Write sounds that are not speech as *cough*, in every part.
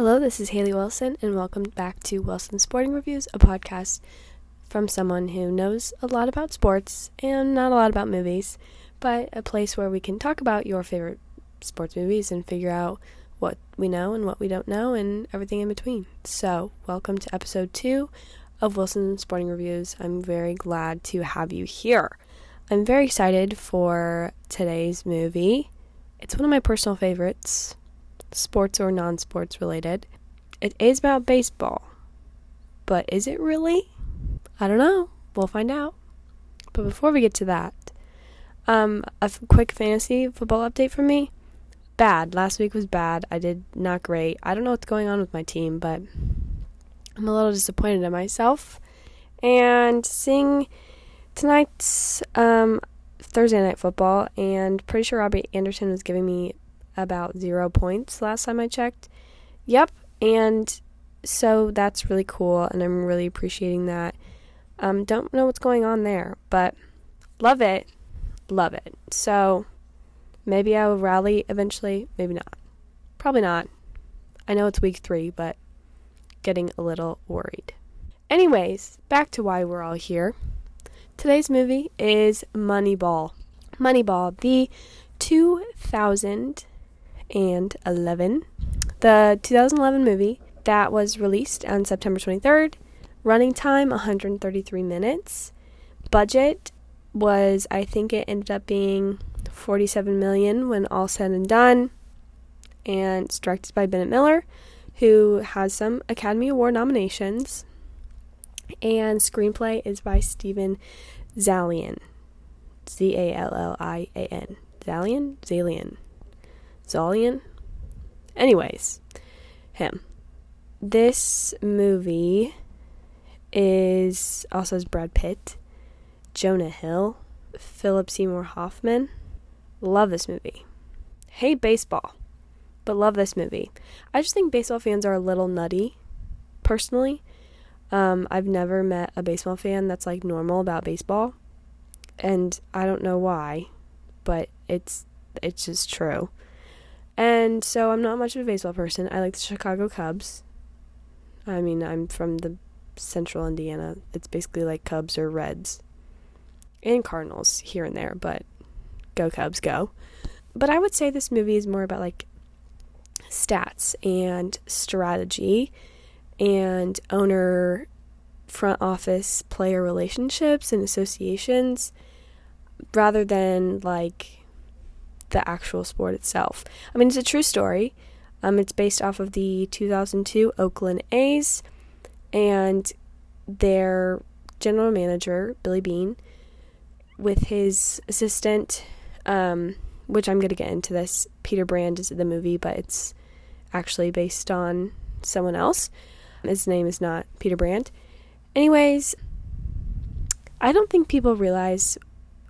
Hello, this is Haley Wilson, and welcome back to Wilson Sporting Reviews, a podcast from someone who knows a lot about sports and not a lot about movies, but a place where we can talk about your favorite sports movies and figure out what we know and what we don't know and everything in between. So, welcome to episode two of Wilson Sporting Reviews. I'm very glad to have you here. I'm very excited for today's movie. It's one of my personal favorites sports or non sports related. It is about baseball. But is it really? I don't know. We'll find out. But before we get to that, um, a f- quick fantasy football update from me. Bad. Last week was bad. I did not great. I don't know what's going on with my team, but I'm a little disappointed in myself. And seeing tonight's um, Thursday night football, and pretty sure Robbie Anderson was giving me about zero points last time I checked. Yep, and so that's really cool, and I'm really appreciating that. Um, don't know what's going on there, but love it, love it. So maybe I will rally eventually, maybe not. Probably not. I know it's week three, but getting a little worried. Anyways, back to why we're all here. Today's movie is Moneyball. Moneyball, the 2000 and 11. The 2011 movie that was released on September 23rd. Running time 133 minutes. Budget was I think it ended up being 47 million when all said and done. And it's directed by Bennett Miller, who has some Academy Award nominations. And screenplay is by Steven Zaillian. Z A L L I A N. Zaillian? Zaillian. Zolian. Anyways, him. This movie is also has Brad Pitt, Jonah Hill, Philip Seymour Hoffman. Love this movie. Hate baseball, but love this movie. I just think baseball fans are a little nutty, personally. Um, I've never met a baseball fan that's like normal about baseball, and I don't know why, but it's it's just true. And so I'm not much of a baseball person. I like the Chicago Cubs. I mean, I'm from the central Indiana. It's basically like Cubs or Reds. And Cardinals here and there, but go Cubs, go. But I would say this movie is more about like stats and strategy and owner front office player relationships and associations rather than like the actual sport itself. I mean, it's a true story. Um, it's based off of the 2002 Oakland A's, and their general manager, Billy Beane, with his assistant, um, which I'm going to get into this. Peter Brand is the movie, but it's actually based on someone else. His name is not Peter Brand. Anyways, I don't think people realize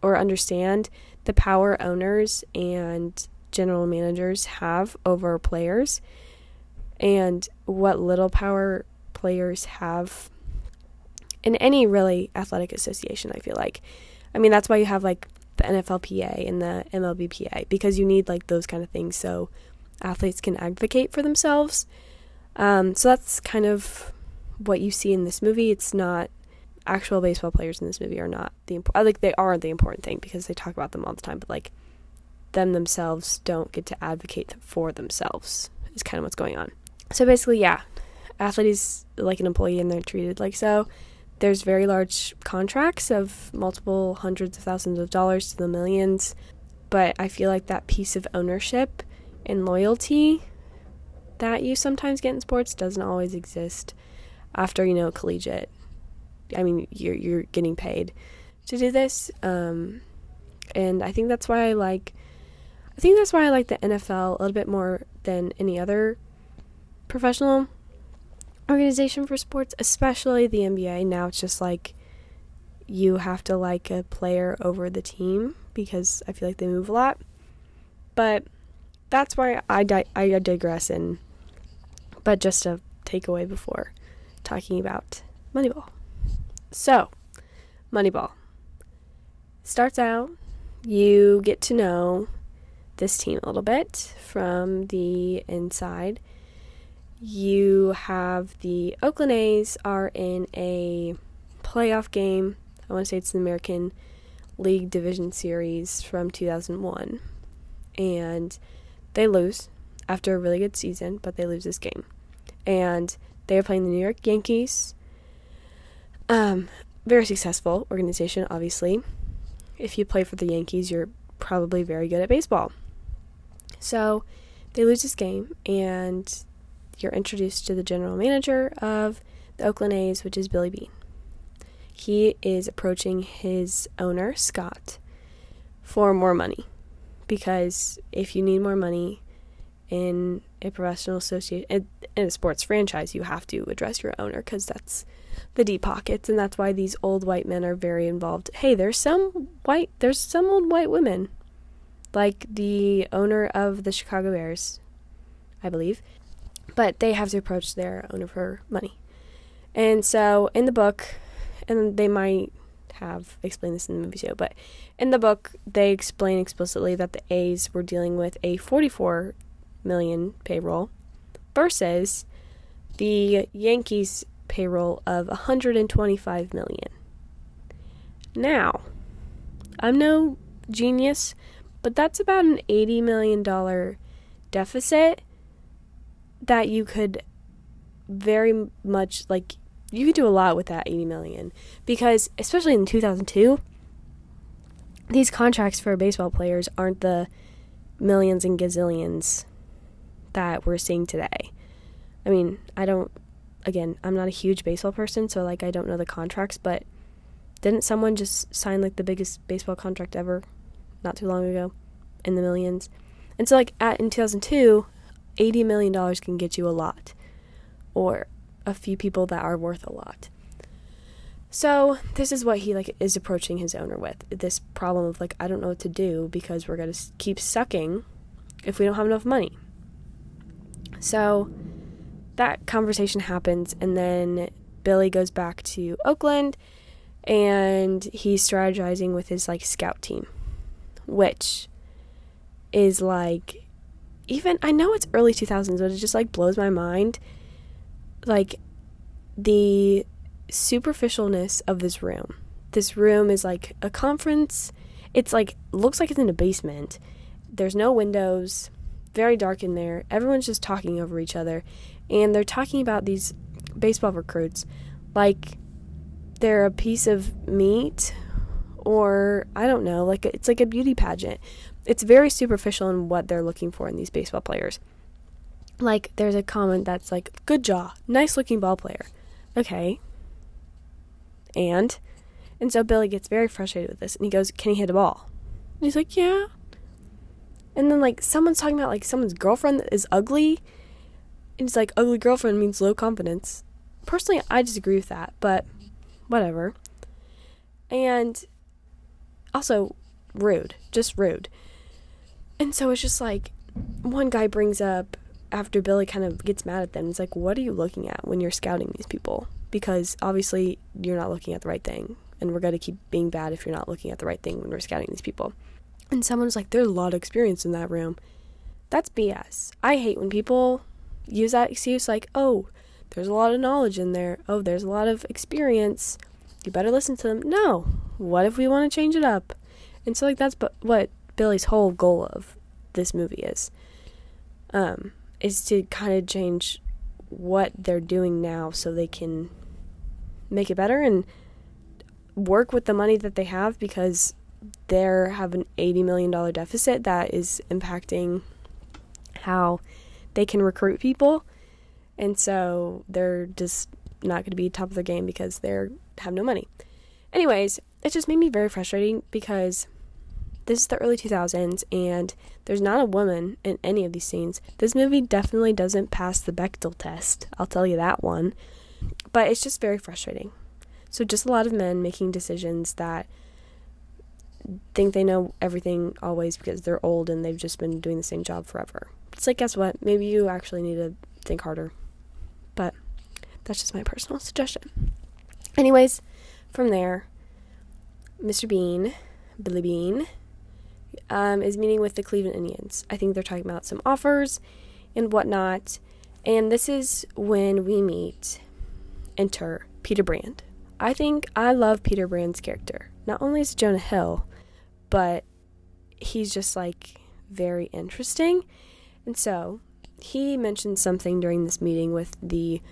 or understand the power owners and general managers have over players and what little power players have in any really athletic association, I feel like. I mean, that's why you have like the NFLPA and the MLBPA because you need like those kind of things so athletes can advocate for themselves. Um, so that's kind of what you see in this movie. It's not actual baseball players in this movie are not the important. Uh, like they are the important thing because they talk about them all the time, but like them themselves don't get to advocate for themselves. Is kind of what's going on. So basically, yeah, athlete is like an employee and they're treated like so. There's very large contracts of multiple hundreds of thousands of dollars to the millions, but I feel like that piece of ownership and loyalty that you sometimes get in sports doesn't always exist after you know collegiate I mean, you're you're getting paid to do this, um, and I think that's why I like. I think that's why I like the NFL a little bit more than any other professional organization for sports, especially the NBA. Now it's just like you have to like a player over the team because I feel like they move a lot. But that's why I di- I digress and but just a takeaway before talking about Moneyball. So, Moneyball. Starts out, you get to know this team a little bit from the inside. you have the Oakland A's are in a playoff game. I want to say it's the American League Division Series from 2001. And they lose after a really good season, but they lose this game. And they are playing the New York Yankees. Um, very successful organization, obviously. If you play for the Yankees, you're probably very good at baseball. So they lose this game, and you're introduced to the general manager of the Oakland A's, which is Billy Beane. He is approaching his owner, Scott, for more money. Because if you need more money in a professional association, in a sports franchise, you have to address your owner because that's the deep pockets, and that's why these old white men are very involved. Hey, there's some white, there's some old white women, like the owner of the Chicago Bears, I believe, but they have to approach their owner for money. And so in the book, and they might have explained this in the movie too, but in the book they explain explicitly that the A's were dealing with a 44 million payroll versus the Yankees payroll of 125 million. Now, I'm no genius, but that's about an 80 million dollar deficit that you could very much like you could do a lot with that 80 million because especially in 2002 these contracts for baseball players aren't the millions and gazillions that we're seeing today. I mean, I don't again, I'm not a huge baseball person, so like I don't know the contracts, but didn't someone just sign like the biggest baseball contract ever not too long ago in the millions? And so like at in 2002, 80 million dollars can get you a lot or a few people that are worth a lot. So this is what he like is approaching his owner with this problem of like I don't know what to do because we're gonna keep sucking if we don't have enough money. So that conversation happens, and then Billy goes back to Oakland, and he's strategizing with his like scout team, which is like even I know it's early 2000s, but it just like blows my mind like the superficialness of this room. This room is like a conference. It's like looks like it's in a basement. There's no windows. Very dark in there. Everyone's just talking over each other and they're talking about these baseball recruits like they're a piece of meat or I don't know, like it's like a beauty pageant. It's very superficial in what they're looking for in these baseball players. Like there's a comment that's like good jaw nice looking ball player. Okay. And and so billy gets very frustrated with this and he goes can he hit a ball? And he's like yeah. And then like someone's talking about like someone's girlfriend is ugly it's like ugly girlfriend means low confidence personally i disagree with that but whatever and also rude just rude and so it's just like one guy brings up after Billy kind of gets mad at them, it's like, what are you looking at when you're scouting these people? Because obviously you're not looking at the right thing. And we're going to keep being bad if you're not looking at the right thing when we're scouting these people. And someone's like, there's a lot of experience in that room. That's BS. I hate when people use that excuse like, oh, there's a lot of knowledge in there. Oh, there's a lot of experience. You better listen to them. No. What if we want to change it up? And so, like, that's what Billy's whole goal of this movie is. Um, is to kind of change what they're doing now so they can make it better and work with the money that they have because they have an $80 million deficit that is impacting how they can recruit people. And so they're just not going to be top of their game because they have no money. Anyways, it just made me very frustrating because this is the early 2000s, and there's not a woman in any of these scenes. This movie definitely doesn't pass the Bechdel test, I'll tell you that one. But it's just very frustrating. So, just a lot of men making decisions that think they know everything always because they're old and they've just been doing the same job forever. It's like, guess what? Maybe you actually need to think harder. But that's just my personal *laughs* suggestion. Anyways, from there, Mr. Beane, Billy Beane, um, is meeting with the Cleveland Indians. I think they're talking about some offers and whatnot. And this is when we meet, enter Peter Brand. I think I love Peter Brand's character. Not only is Jonah Hill, but he's just like very interesting. And so he mentioned something during this meeting with the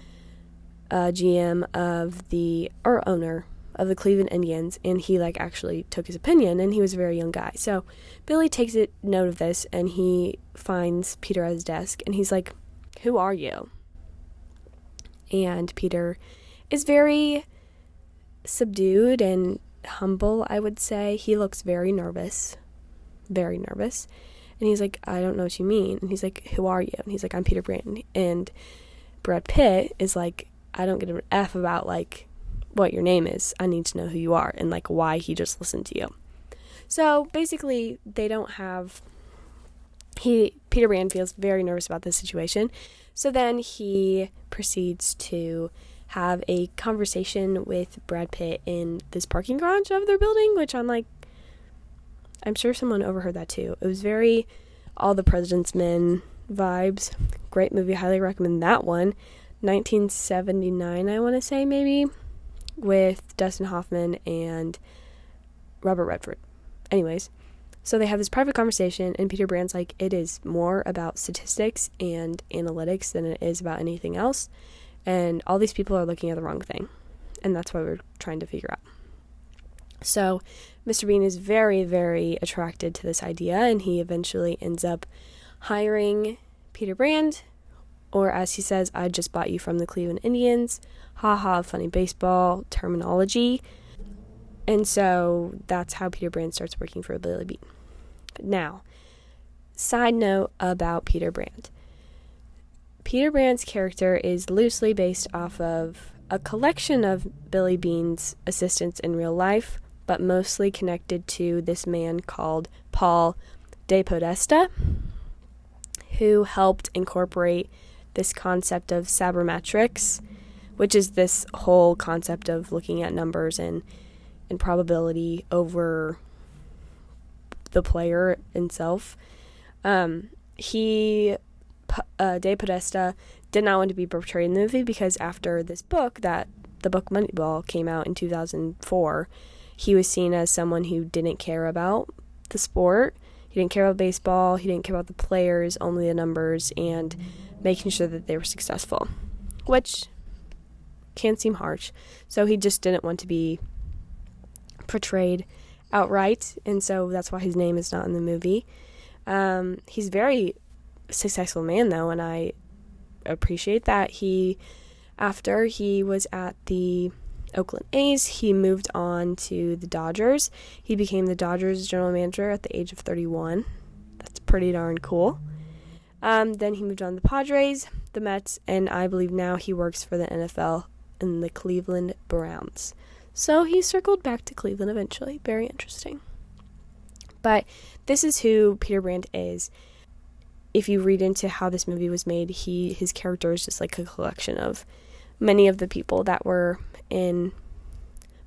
uh, GM of the or owner of the Cleveland Indians, and he like actually took his opinion, and he was a very young guy. So Billy takes it note of this, and he finds Peter at his desk, and he's like, "Who are you?" And Peter is very subdued and humble. I would say he looks very nervous, very nervous, and he's like, "I don't know what you mean." And he's like, "Who are you?" And he's like, "I'm Peter Brand." And Brad Pitt is like, "I don't give an f about like." what your name is. I need to know who you are and like why he just listened to you. So basically, they don't have. He Peter Brand feels very nervous about this situation, so then he proceeds to have a conversation with Brad Pitt in this parking garage of their building, which I'm like, I'm sure someone overheard that too. It was very all the President's Men vibes. Great movie, highly recommend that one. 1979, I want to say maybe with Dustin Hoffman and Robert Redford. Anyways, so they have this private conversation, and Peter Brand's like, it is more about statistics and analytics than it is about anything else. And all these people are looking at the wrong thing. And that's what we're trying to figure out. So, Mr. Beane is very, very attracted to this idea, and he eventually ends up hiring Peter Brand, or as he says, I just bought you from the Cleveland Indians haha, funny baseball terminology. And so that's how Peter Brand starts working for Billy Beane. Now, side note about Peter Brand. Peter Brand's character is loosely based off of a collection of Billy Beane's assistants in real life, but mostly connected to this man called Paul DePodesta, who helped incorporate this concept of sabermetrics which is this whole concept of looking at numbers and and probability over the player himself. Um, he, uh, DePodesta, did not want to be portrayed in the movie because after this book, that the book Moneyball came out in 2004, he was seen as someone who didn't care about the sport. He didn't care about baseball. He didn't care about the players, only the numbers, and making sure that they were successful. Which can seem harsh. So he just didn't want to be portrayed outright, and so that's why his name is not in the movie. Um, he's very successful man though, and I appreciate that. He, after he was at the Oakland A's, he moved on to the Dodgers. He became the Dodgers general manager at the age of 31. That's pretty darn cool. Um, then he moved on to the Padres, the Mets, and I believe now he works for the NFL in the Cleveland Browns. So he circled back to Cleveland eventually. Very interesting. But this is who Peter Brand is. If you read into how this movie was made, he his character is just like a collection of many of the people that were in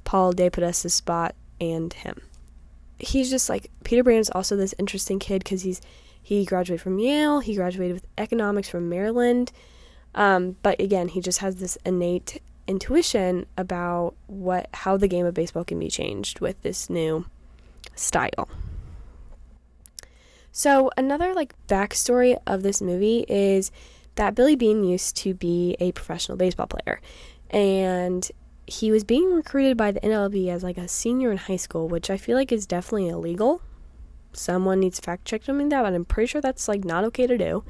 Paul DePodesta's spot and him. He's just like Peter Brand is also this interesting kid because he's he graduated from Yale, he graduated with economics from Maryland. Um, but again, he just has this innate intuition about what how the game of baseball can be changed with this new style. So another like backstory of this movie is that Billy Beane used to be a professional baseball player, and he was being recruited by the MLB as like a senior in high school, which I feel like is definitely illegal. Someone needs to fact check me that, but I'm pretty sure that's like not okay to do.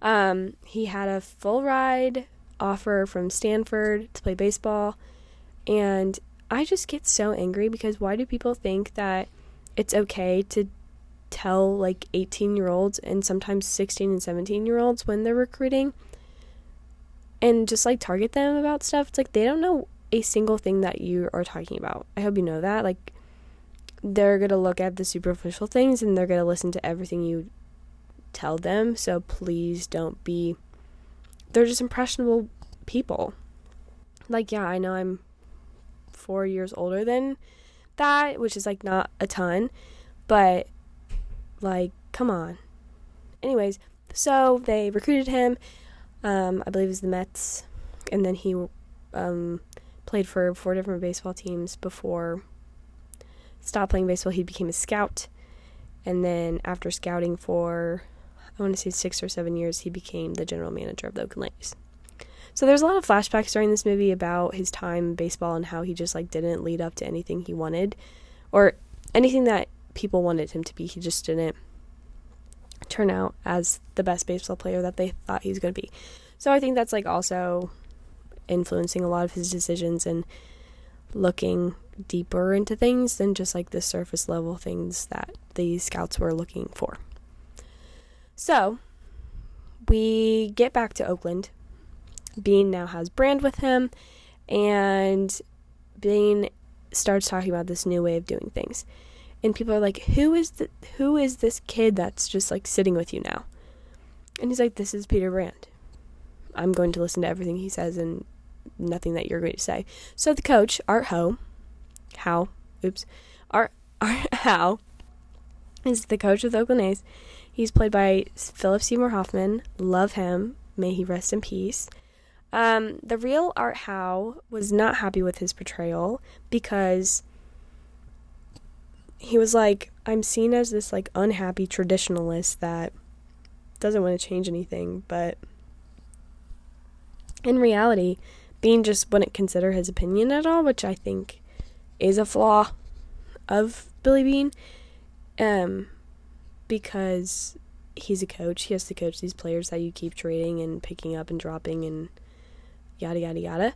Um, he had a full ride offer from Stanford to play baseball. And I just get so angry because why do people think that it's okay to tell like 18 year olds and sometimes 16 and 17 year olds when they're recruiting and just like target them about stuff? It's like they don't know a single thing that you are talking about. I hope you know that. Like, they're going to look at the superficial things and they're going to listen to everything you tell them. So please don't be they're just impressionable people. Like, yeah, I know I'm four years older than that, which is like not a ton, but like, come on. Anyways, so they recruited him. Um, I believe it was the Mets, and then he um, played for four different baseball teams before stopped playing baseball. He became a scout, and then after scouting for I want to say six or seven years, he became the general manager of the Oakland A's. So there's a lot of flashbacks during this movie about his time in baseball and how he just like didn't lead up to anything he wanted, or anything that people wanted him to be. He just didn't turn out as the best baseball player that they thought he was going to be. So I think that's like also influencing a lot of his decisions and looking deeper into things than just like the surface level things that the scouts were looking for. So, we get back to Oakland. Beane now has Brand with him, and Beane starts talking about this new way of doing things. And people are like, "Who is the who is this kid that's just like sitting with you now?" And he's like, "This is Peter Brand. I'm going to listen to everything he says and nothing that you're going to say." So the coach, Art Howe, How, oops, Art Art *laughs* Howe, is the coach of the Oakland A's. He's played by Philip Seymour Hoffman. Love him. May he rest in peace. Um, the real Art Howe was not happy with his portrayal because he was like, I'm seen as this like unhappy traditionalist that doesn't want to change anything, but in reality, Beane just wouldn't consider his opinion at all, which I think is a flaw of Billy Beane. Um, because he's a coach, he has to coach these players that you keep trading and picking up and dropping and yada yada yada.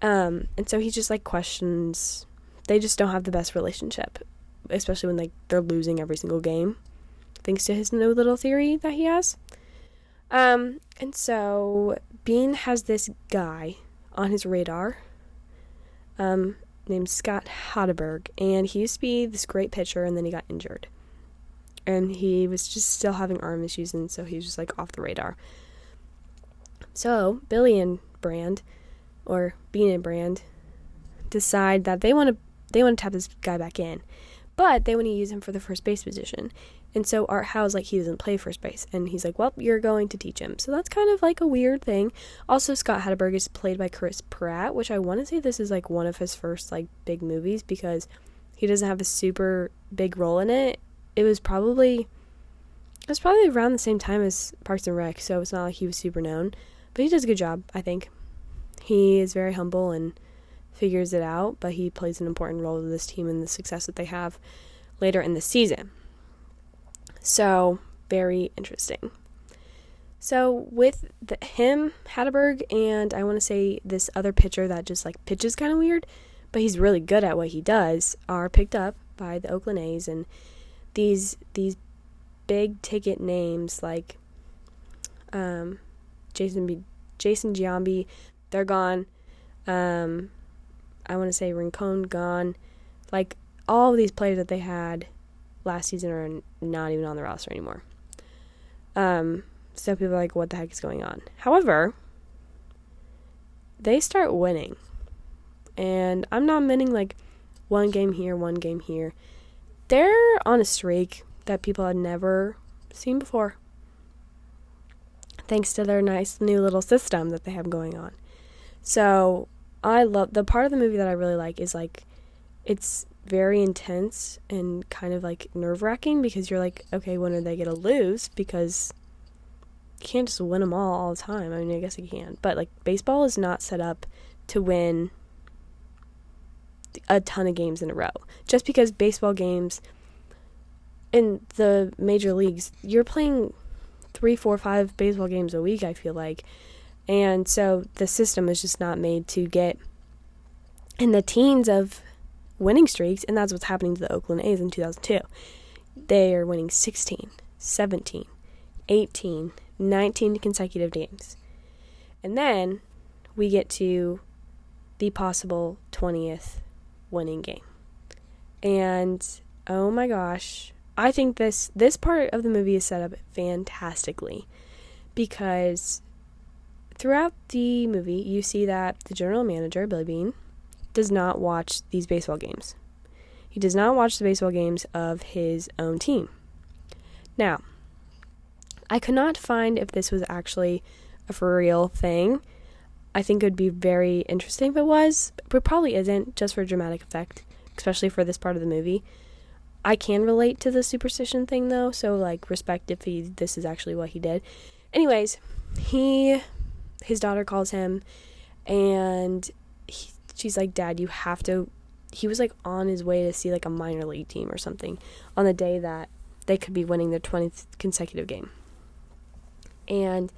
Um, and so he just like questions. They just don't have the best relationship, especially when like they're losing every single game, thanks to his new little theory that he has. Um, and so Beane has this guy on his radar, um, named Scott Hatteberg, and he used to be this great pitcher, and then he got injured, and he was just still having arm issues, and so he was just like off the radar. So Billy and Brand, or Beane and Brand, decide that they want to they want to tap this guy back in, but they want to use him for the first base position. And so Art Howe's like he doesn't play first base, and he's like, "Well, you're going to teach him." So that's kind of like a weird thing. Also, Scott Hatteberg is played by Chris Pratt, which I want to say this is like one of his first like big movies because he doesn't have a super big role in it. It was probably it was probably around the same time as Parks and Rec, so it's not like he was super known. But he does a good job, I think. He is very humble and figures it out, but he plays an important role to this team and the success that they have later in the season. So, very interesting. So, with the, him, Hatteberg, and I want to say this other pitcher that just like pitches kind of weird, but he's really good at what he does, are picked up by the Oakland A's, and these these big ticket names like um, Jason B, Jason Giambi, they're gone. Um, I want to say Rincon gone. Like all these players that they had last season are not even on the roster anymore. Um, so people are like, what the heck is going on? However, they start winning. And I'm not meaning like one game here, one game here. They're on a streak that people had never seen before thanks to their nice new little system that they have going on. So I love the part of the movie that I really like is like it's very intense and kind of like nerve wracking because you're like, okay, when are they gonna lose? Because you can't just win them all all the time. I mean, I guess you can, but like baseball is not set up to win a ton of games in a row. Just because baseball games in the major leagues, you're playing three, four, five baseball games a week, I feel like. And so the system is just not made to get in the teens of winning streaks, and that's what's happening to the Oakland A's in 2002. They are winning 16, 17, 18, 19 consecutive games. And then we get to the possible 20th winning game. And oh my gosh, I think this this part of the movie is set up fantastically because throughout the movie you see that the general manager Billy Beane does not watch these baseball games. He does not watch the baseball games of his own team. Now, I could not find if this was actually a for real thing. I think it would be very interesting if it was, but probably isn't just for dramatic effect, especially for this part of the movie. I can relate to the superstition thing though, so like respect if he this is actually what he did. Anyways, he his daughter calls him and she's like, "Dad, you have to." He was like on his way to see like a minor league team or something on the day that they could be winning their 20th consecutive game. And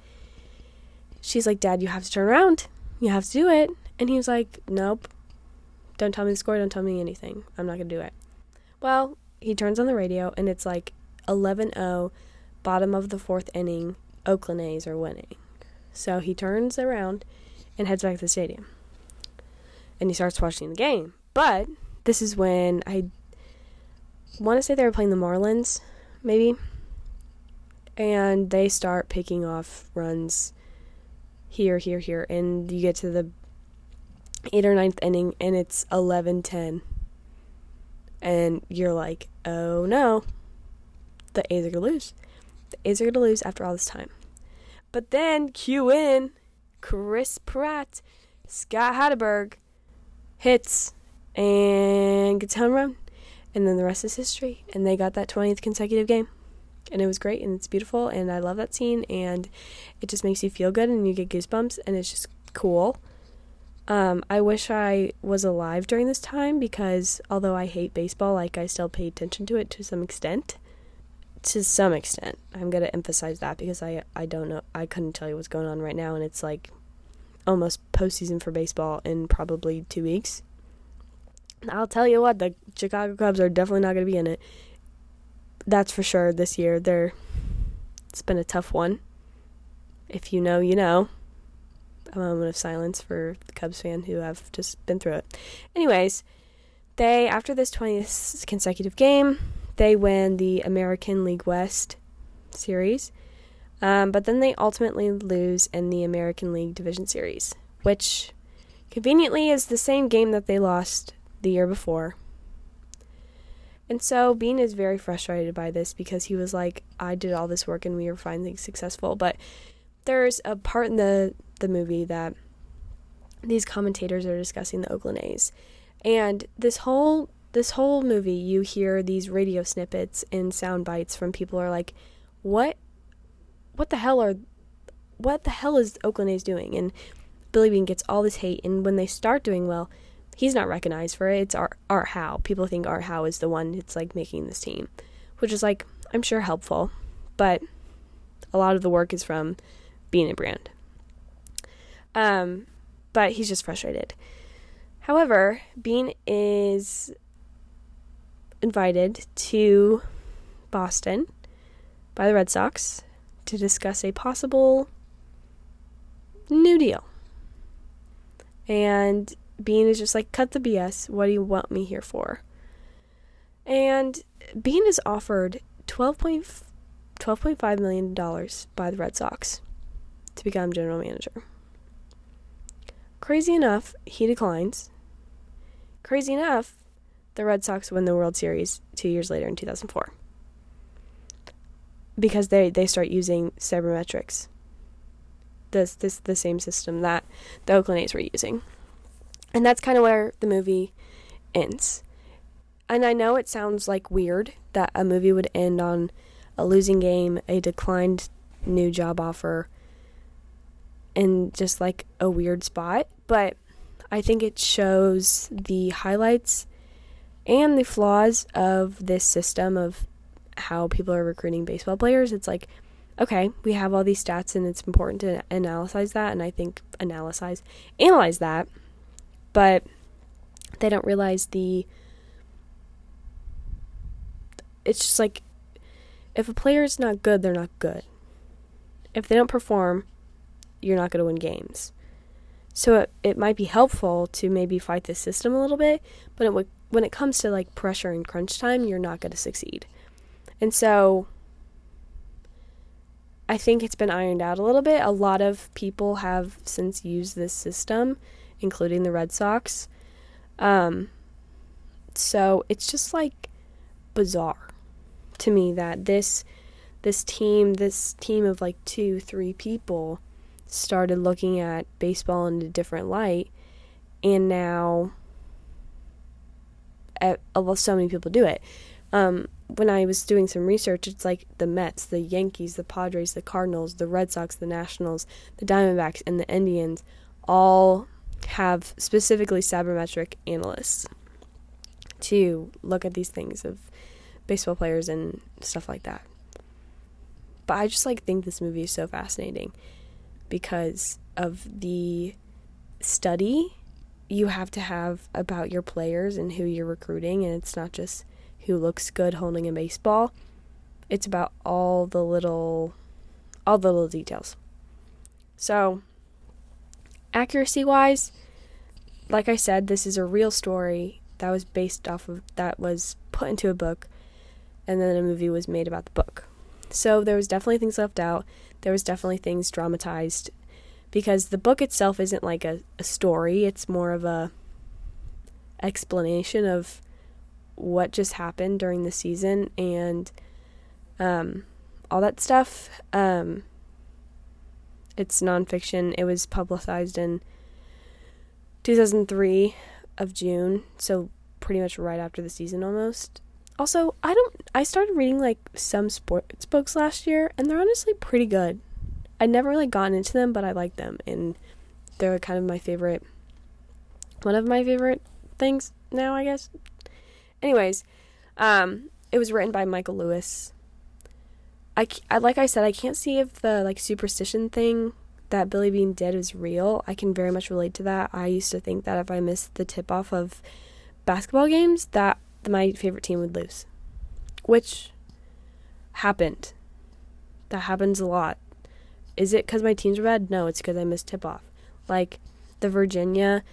she's like, Dad, you have to turn around. You have to do it. And he was like, Nope. Don't tell me the score. Don't tell me anything. I'm not going to do it. Well, he turns on the radio and it's like 11 0, bottom of the fourth inning. Oakland A's are winning. So he turns around and heads back to the stadium. And he starts watching the game. But this is when I want to say they were playing the Marlins, maybe. And they start picking off runs here, here, here. And you get to the eighth or ninth inning and it's 11 10. And you're like, oh no, the A's are going to lose. The A's are going to lose after all this time. But then cue in Chris Pratt, Scott Hatteberg hits and gets home run. And then the rest is history. And they got that 20th consecutive game. And it was great and it's beautiful. And I love that scene. And it just makes you feel good and you get goosebumps. And it's just cool. Um, I wish I was alive during this time because although I hate baseball, like I still pay attention to it to some extent to some extent. I'm going to emphasize that because I I don't know I couldn't tell you what's going on right now and it's like almost postseason for baseball in probably 2 weeks. I'll tell you what, the Chicago Cubs are definitely not going to be in it. That's for sure this year. They're it's been a tough one. If you know, you know. A moment of silence for the Cubs fan who have just been through it. Anyways, they after this 20th consecutive game, they win the American League West series. Um, but then they ultimately lose in the American League Division Series, which conveniently is the same game that they lost the year before. And so Beane is very frustrated by this because he was like, I did all this work and we were finally successful. But there's a part in the, the movie that these commentators are discussing the Oakland A's. And this whole this whole movie you hear these radio snippets and sound bites from people are like what what the hell are what the hell is Oakland A's doing? And Billy Beane gets all this hate and when they start doing well he's not recognized for it. It's Art, Art Howe. People think Art Howe is the one that's like making this team which is like I'm sure helpful but a lot of the work is from Beane a brand. Um but he's just frustrated. However Beane is invited to Boston by the Red Sox to discuss a possible new deal. And Beane is just like, cut the BS. What do you want me here for? And Beane is offered $12.5 million by the Red Sox to become general manager. Crazy enough, he declines. Crazy enough, the Red Sox win the World Series two years later in 2004 because they, they start using sabermetrics. This this the same system that the Oakland A's were using, and that's kind of where the movie ends. And I know it sounds like weird that a movie would end on a losing game, a declined new job offer, and just like a weird spot, but I think it shows the highlights and the flaws of this system of how people are recruiting baseball players. It's like, okay, we have all these stats and it's important to analyze that and I think analyze analyze that. But they don't realize the it's just like if a player is not good, they're not good. If they don't perform, you're not going to win games. So it, it might be helpful to maybe fight the system a little bit, but it would when it comes to like pressure and crunch time, you're not going to succeed. And so I think it's been ironed out a little bit. A lot of people have since used this system, including the Red Sox. Um, so it's just like bizarre to me that this this team, this team of like two, three people started looking at baseball in a different light, and now so many people do it. Um, when I was doing some research, it's like the Mets, the Yankees, the Padres, the Cardinals, the Red Sox, the Nationals, the Diamondbacks, and the Indians all have specifically sabermetric analysts to look at these things of baseball players and stuff like that. But I just like think this movie is so fascinating because of the study you have to have about your players and who you're recruiting and it's not just who looks good holding a baseball. It's about all the little all the little details. So, accuracy wise, like I said, this is a real story that was based off of that was put into a book and then a movie was made about the book. So there was definitely things left out. There was definitely things dramatized because the book itself isn't like a, a story, it's more of a explanation of what just happened during the season and um, all that stuff. Um, it's nonfiction. It was publicized in 2003 of June, so pretty much right after the season almost. Also, I don't I started reading like some sports books last year and they're honestly pretty good. I'd never really gotten into them, but I like them and they're kind of my favorite one of my favorite things now, I guess. Anyways, um it was written by Michael Lewis. I, I like I said I can't see if the like superstition thing that Billy Beane did is real. I can very much relate to that. I used to think that if I missed the tip off of basketball games that my favorite team would lose, which happened. That happens a lot. Is it because my teams are bad? No, it's because I missed tip off. Like the Virginia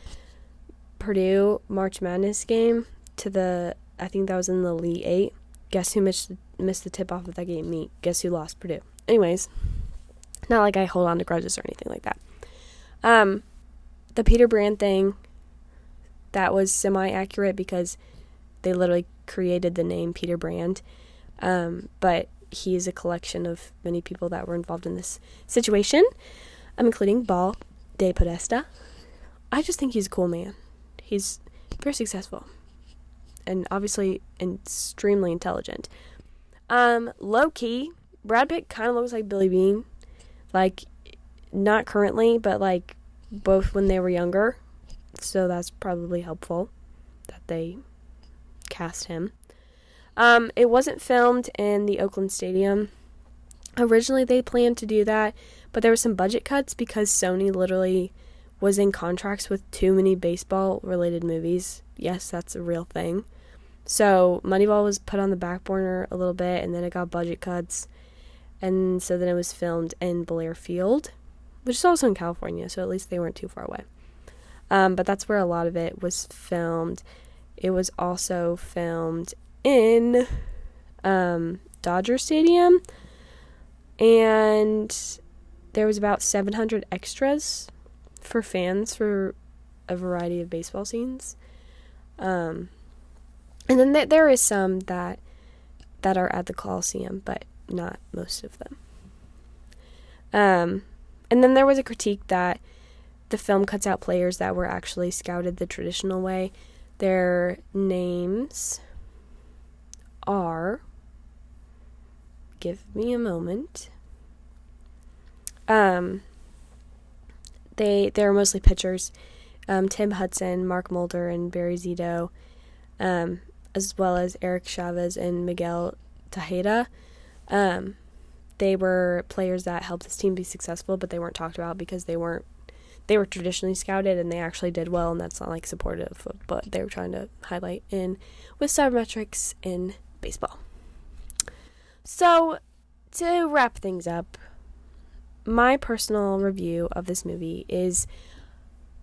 Purdue March Madness game to the I think that was in the Elite Eight. Guess who missed missed the tip off of that game? Me. Guess who lost? Purdue. Anyways, not like I hold on to grudges or anything like that. Um, the Peter Brand thing that was semi accurate because they literally created the name Peter Brand. Um, but he is a collection of many people that were involved in this situation, um, including Bal de Podesta. I just think he's a cool man. He's very successful and obviously extremely intelligent. Um, low key, Brad Pitt kind of looks like Billy Beane, Like, not currently, but like both when they were younger. So that's probably helpful that they cast him. Um, it wasn't filmed in the Oakland Stadium. Originally, they planned to do that, but there were some budget cuts because Sony literally was in contracts with too many baseball related movies. Yes, that's a real thing. So Moneyball was put on the back burner a little bit, and then it got budget cuts, and so then it was filmed in Blair Field, which is also in California, so at least they weren't too far away. Um, but that's where a lot of it was filmed. It was also filmed in um, Dodger Stadium, and there was about 700 extras for fans for a variety of baseball scenes. Um, and then th- there is some that that are at the Coliseum, but not most of them. Um, and then there was a critique that the film cuts out players that were actually scouted the traditional way. Their names are. Give me a moment. Um, they they are mostly pitchers. Um, Tim Hudson, Mark Mulder, and Barry Zito. Um, as well as Eric Chavez and Miguel Tejada. Um, they were players that helped this team be successful, but they weren't talked about because they weren't they were traditionally scouted and they actually did well, and that's not like supportive of what they were trying to highlight in with sabermetrics in baseball. So, to wrap things up, my personal review of this movie is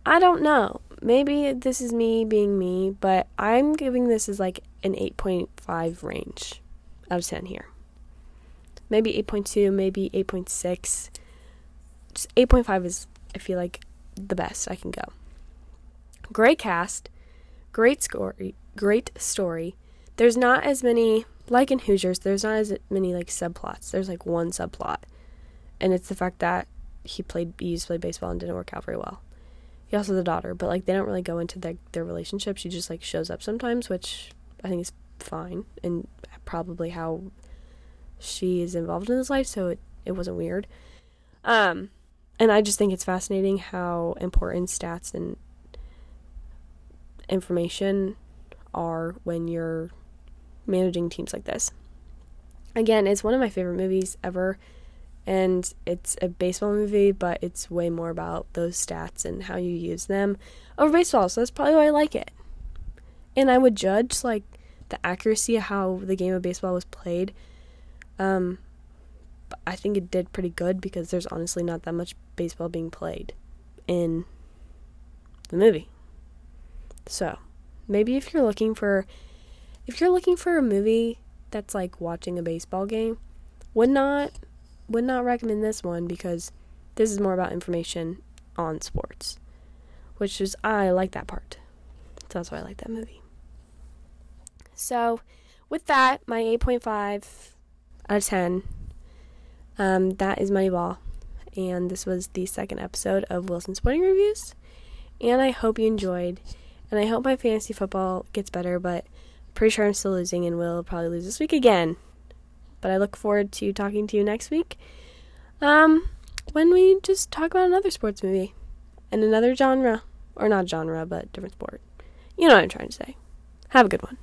I don't know. Maybe this is me being me, but I'm giving this as like an 8.5 range out of 10 here. Maybe 8.2, maybe 8.6. Just 8.5 is, I feel like, the best I can go. Great cast, great story, great story. There's not as many, like in Hoosiers, there's not as many like subplots. There's like one subplot. And it's the fact that he played he used to play baseball and didn't work out very well. He also has a daughter, but like they don't really go into their their relationship. She just like shows up sometimes, which I think is fine and probably how she is involved in his life, so it, it wasn't weird. Um and I just think it's fascinating how important stats and information are when you're managing teams like this. Again, it's one of my favorite movies ever, and it's a baseball movie, but it's way more about those stats and how you use them over baseball, so that's probably why I like it. And I would judge like the accuracy of how the game of baseball was played. Um, I think it did pretty good because there's honestly not that much baseball being played in the movie. So, maybe if you're looking for if you're looking for a movie that's like watching a baseball game, would not would not recommend this one because this is more about information on sports, which is I like that part. So that's why I like that movie. So, with that, my 8.5 out of 10 um, that is Moneyball. And this was the second episode of Wilson Sporting Reviews. And I hope you enjoyed. And I hope my fantasy football gets better, but pretty sure I'm still losing and will probably lose this week again. But I look forward to talking to you next week. Um, when we just talk about another sports movie and another genre. Or not genre, but different sport. You know what I'm trying to say. Have a good one.